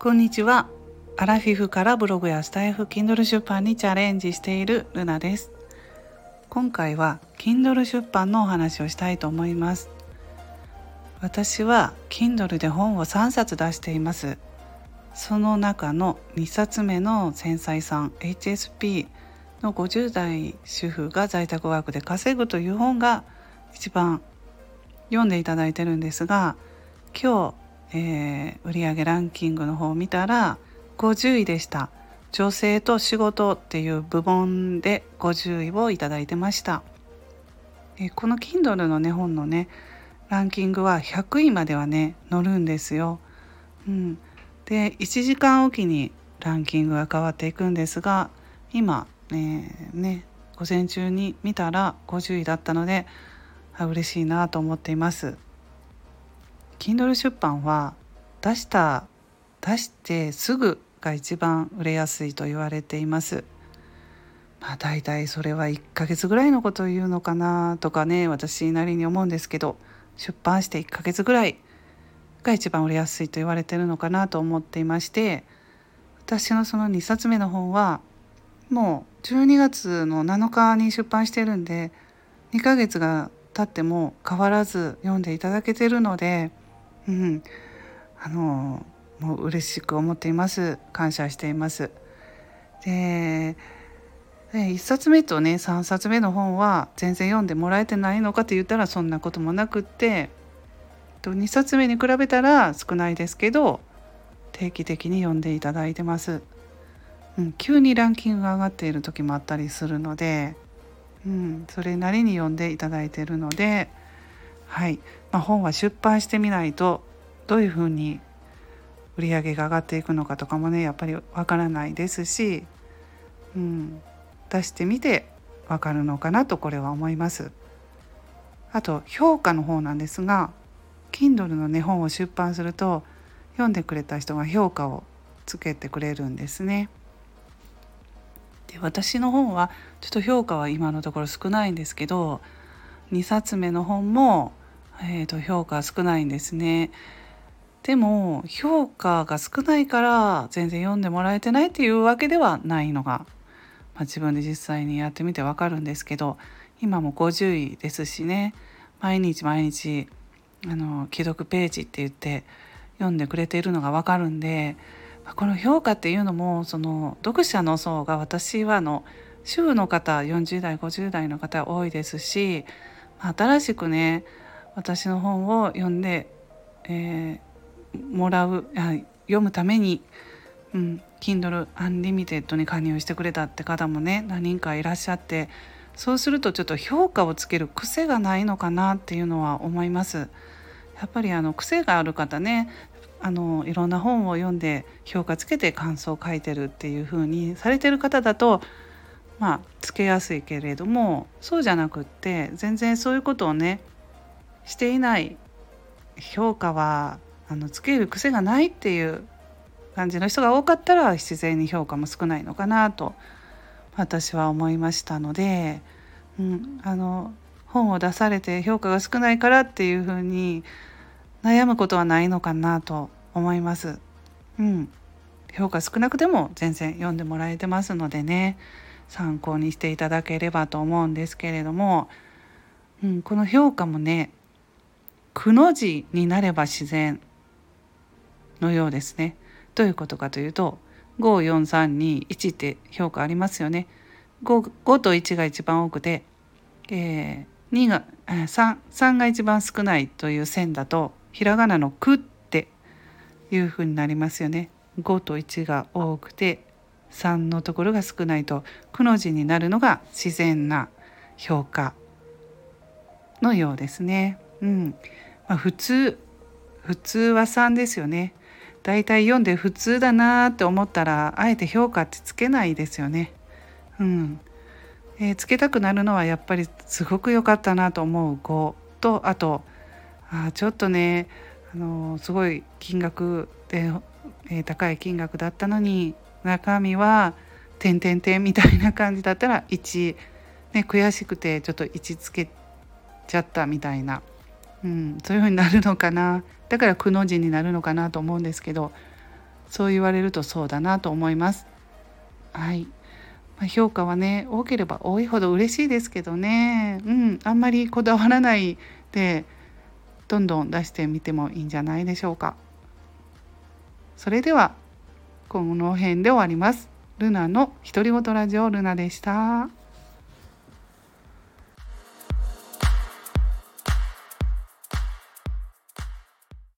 こんにちは。アラフィフからブログやスタイフ Kindle 出版にチャレンジしているルナです。今回は Kindle 出版のお話をしたいと思います。私は Kindle で本を3冊出しています。その中の2冊目の繊細さん HSP の50代主婦が在宅ワークで稼ぐという本が一番読んでいただいてるんですが今日、えー、売上ランキングの方を見たら50位でした。女性と仕事っていう部門で50位をいただいてました、えー、この Kindle のね本のねランキングは100位まではね載るんですよ、うん、で1時間おきにランキングが変わっていくんですが今、えー、ね午前中に見たら50位だったので嬉しいなと思っています。Kindle 出版は出した出してすぐが一番売れやすいと言われています。まあ大体それは1ヶ月ぐらいのことを言うのかなとかね私なりに思うんですけど出版して1ヶ月ぐらいが一番売れやすいと言われてるのかなと思っていまして私のその2冊目の本はもう12月の7日に出版してるんで2ヶ月が経っても変わらず読んでいただけてるので、うん、あのもう嬉しく思っています感謝しています。で1冊目とね3冊目の本は全然読んでもらえてないのかと言ったらそんなこともなくって2冊目に比べたら少ないですけど定期的に読んでいただいてます。うん、急にランキングが上がっている時もあったりするのでうん、それなりに読んでいただいているので、はいまあ、本は出版してみないとどういうふうに売り上げが上がっていくのかとかもねやっぱりわからないですし、うん、出してみてわかるのかなとこれは思います。あと評価の方なんですが Kindle のね本を出版すると読んでくれた人が評価をつけてくれるんですね。で私の本はちょっと評価は今のところ少ないんですけど2冊目の本も、えー、と評価少ないんですね。でも評価が少ないから全然読んでもらえてないっていうわけではないのが、まあ、自分で実際にやってみてわかるんですけど今も50位ですしね毎日毎日あの既読ページって言って読んでくれているのがわかるんでまこの評価っていうのもその読者の層が私はあの主婦の方40代50代の方多いですし新しくね私の本を読んで、えー、もらう読むために、うん、Kindle Unlimited に加入してくれたって方もね何人かいらっしゃってそうするとちょっと評価をつける癖がないのかなっていうのは思います。やっぱりあの癖がある方ねあのいろんな本を読んで評価つけて感想を書いてるっていう風にされてる方だとまあつけやすいけれどもそうじゃなくって全然そういうことをねしていない評価はあのつける癖がないっていう感じの人が多かったら自然に評価も少ないのかなと私は思いましたので、うん、あの本を出されて評価が少ないからっていうふうに悩むことはないのかなと思います。うん、評価少なくても全然読んでもらえてますのでね参考にしていただければと思うんですけれども、うん、この評価もねくの字になれば自然のようですね。どういうことかというと54321って評価ありますよね。5, 5と1が一番多くて、えー、2が 3, 3が一番少ないという線だとひらがなの「く」っていうふうになりますよね。5と1が多くて3のところが少ないと「く」の字になるのが自然な評価のようですね。うんまあ、普通普通は3ですよね。だいたい読んで普通だなって思ったらあえて評価ってつけないですよね。うんえー、つけたくなるのはやっぱりすごく良かったなと思う5とあとあちょっとねあのすごい金額で、えー、高い金額だったのに中身は「点点点」みたいな感じだったら1、ね、悔しくてちょっと1つけちゃったみたいな、うん、そういうふうになるのかな。だからくの字になるのかなと思うんですけどそう言われるとそうだなと思います。はい。ま、評価はね多ければ多いほど嬉しいですけどね。うん。あんまりこだわらないでどんどん出してみてもいいんじゃないでしょうか。それではこの辺で終わります。ルナの独り言ラジオルナでした。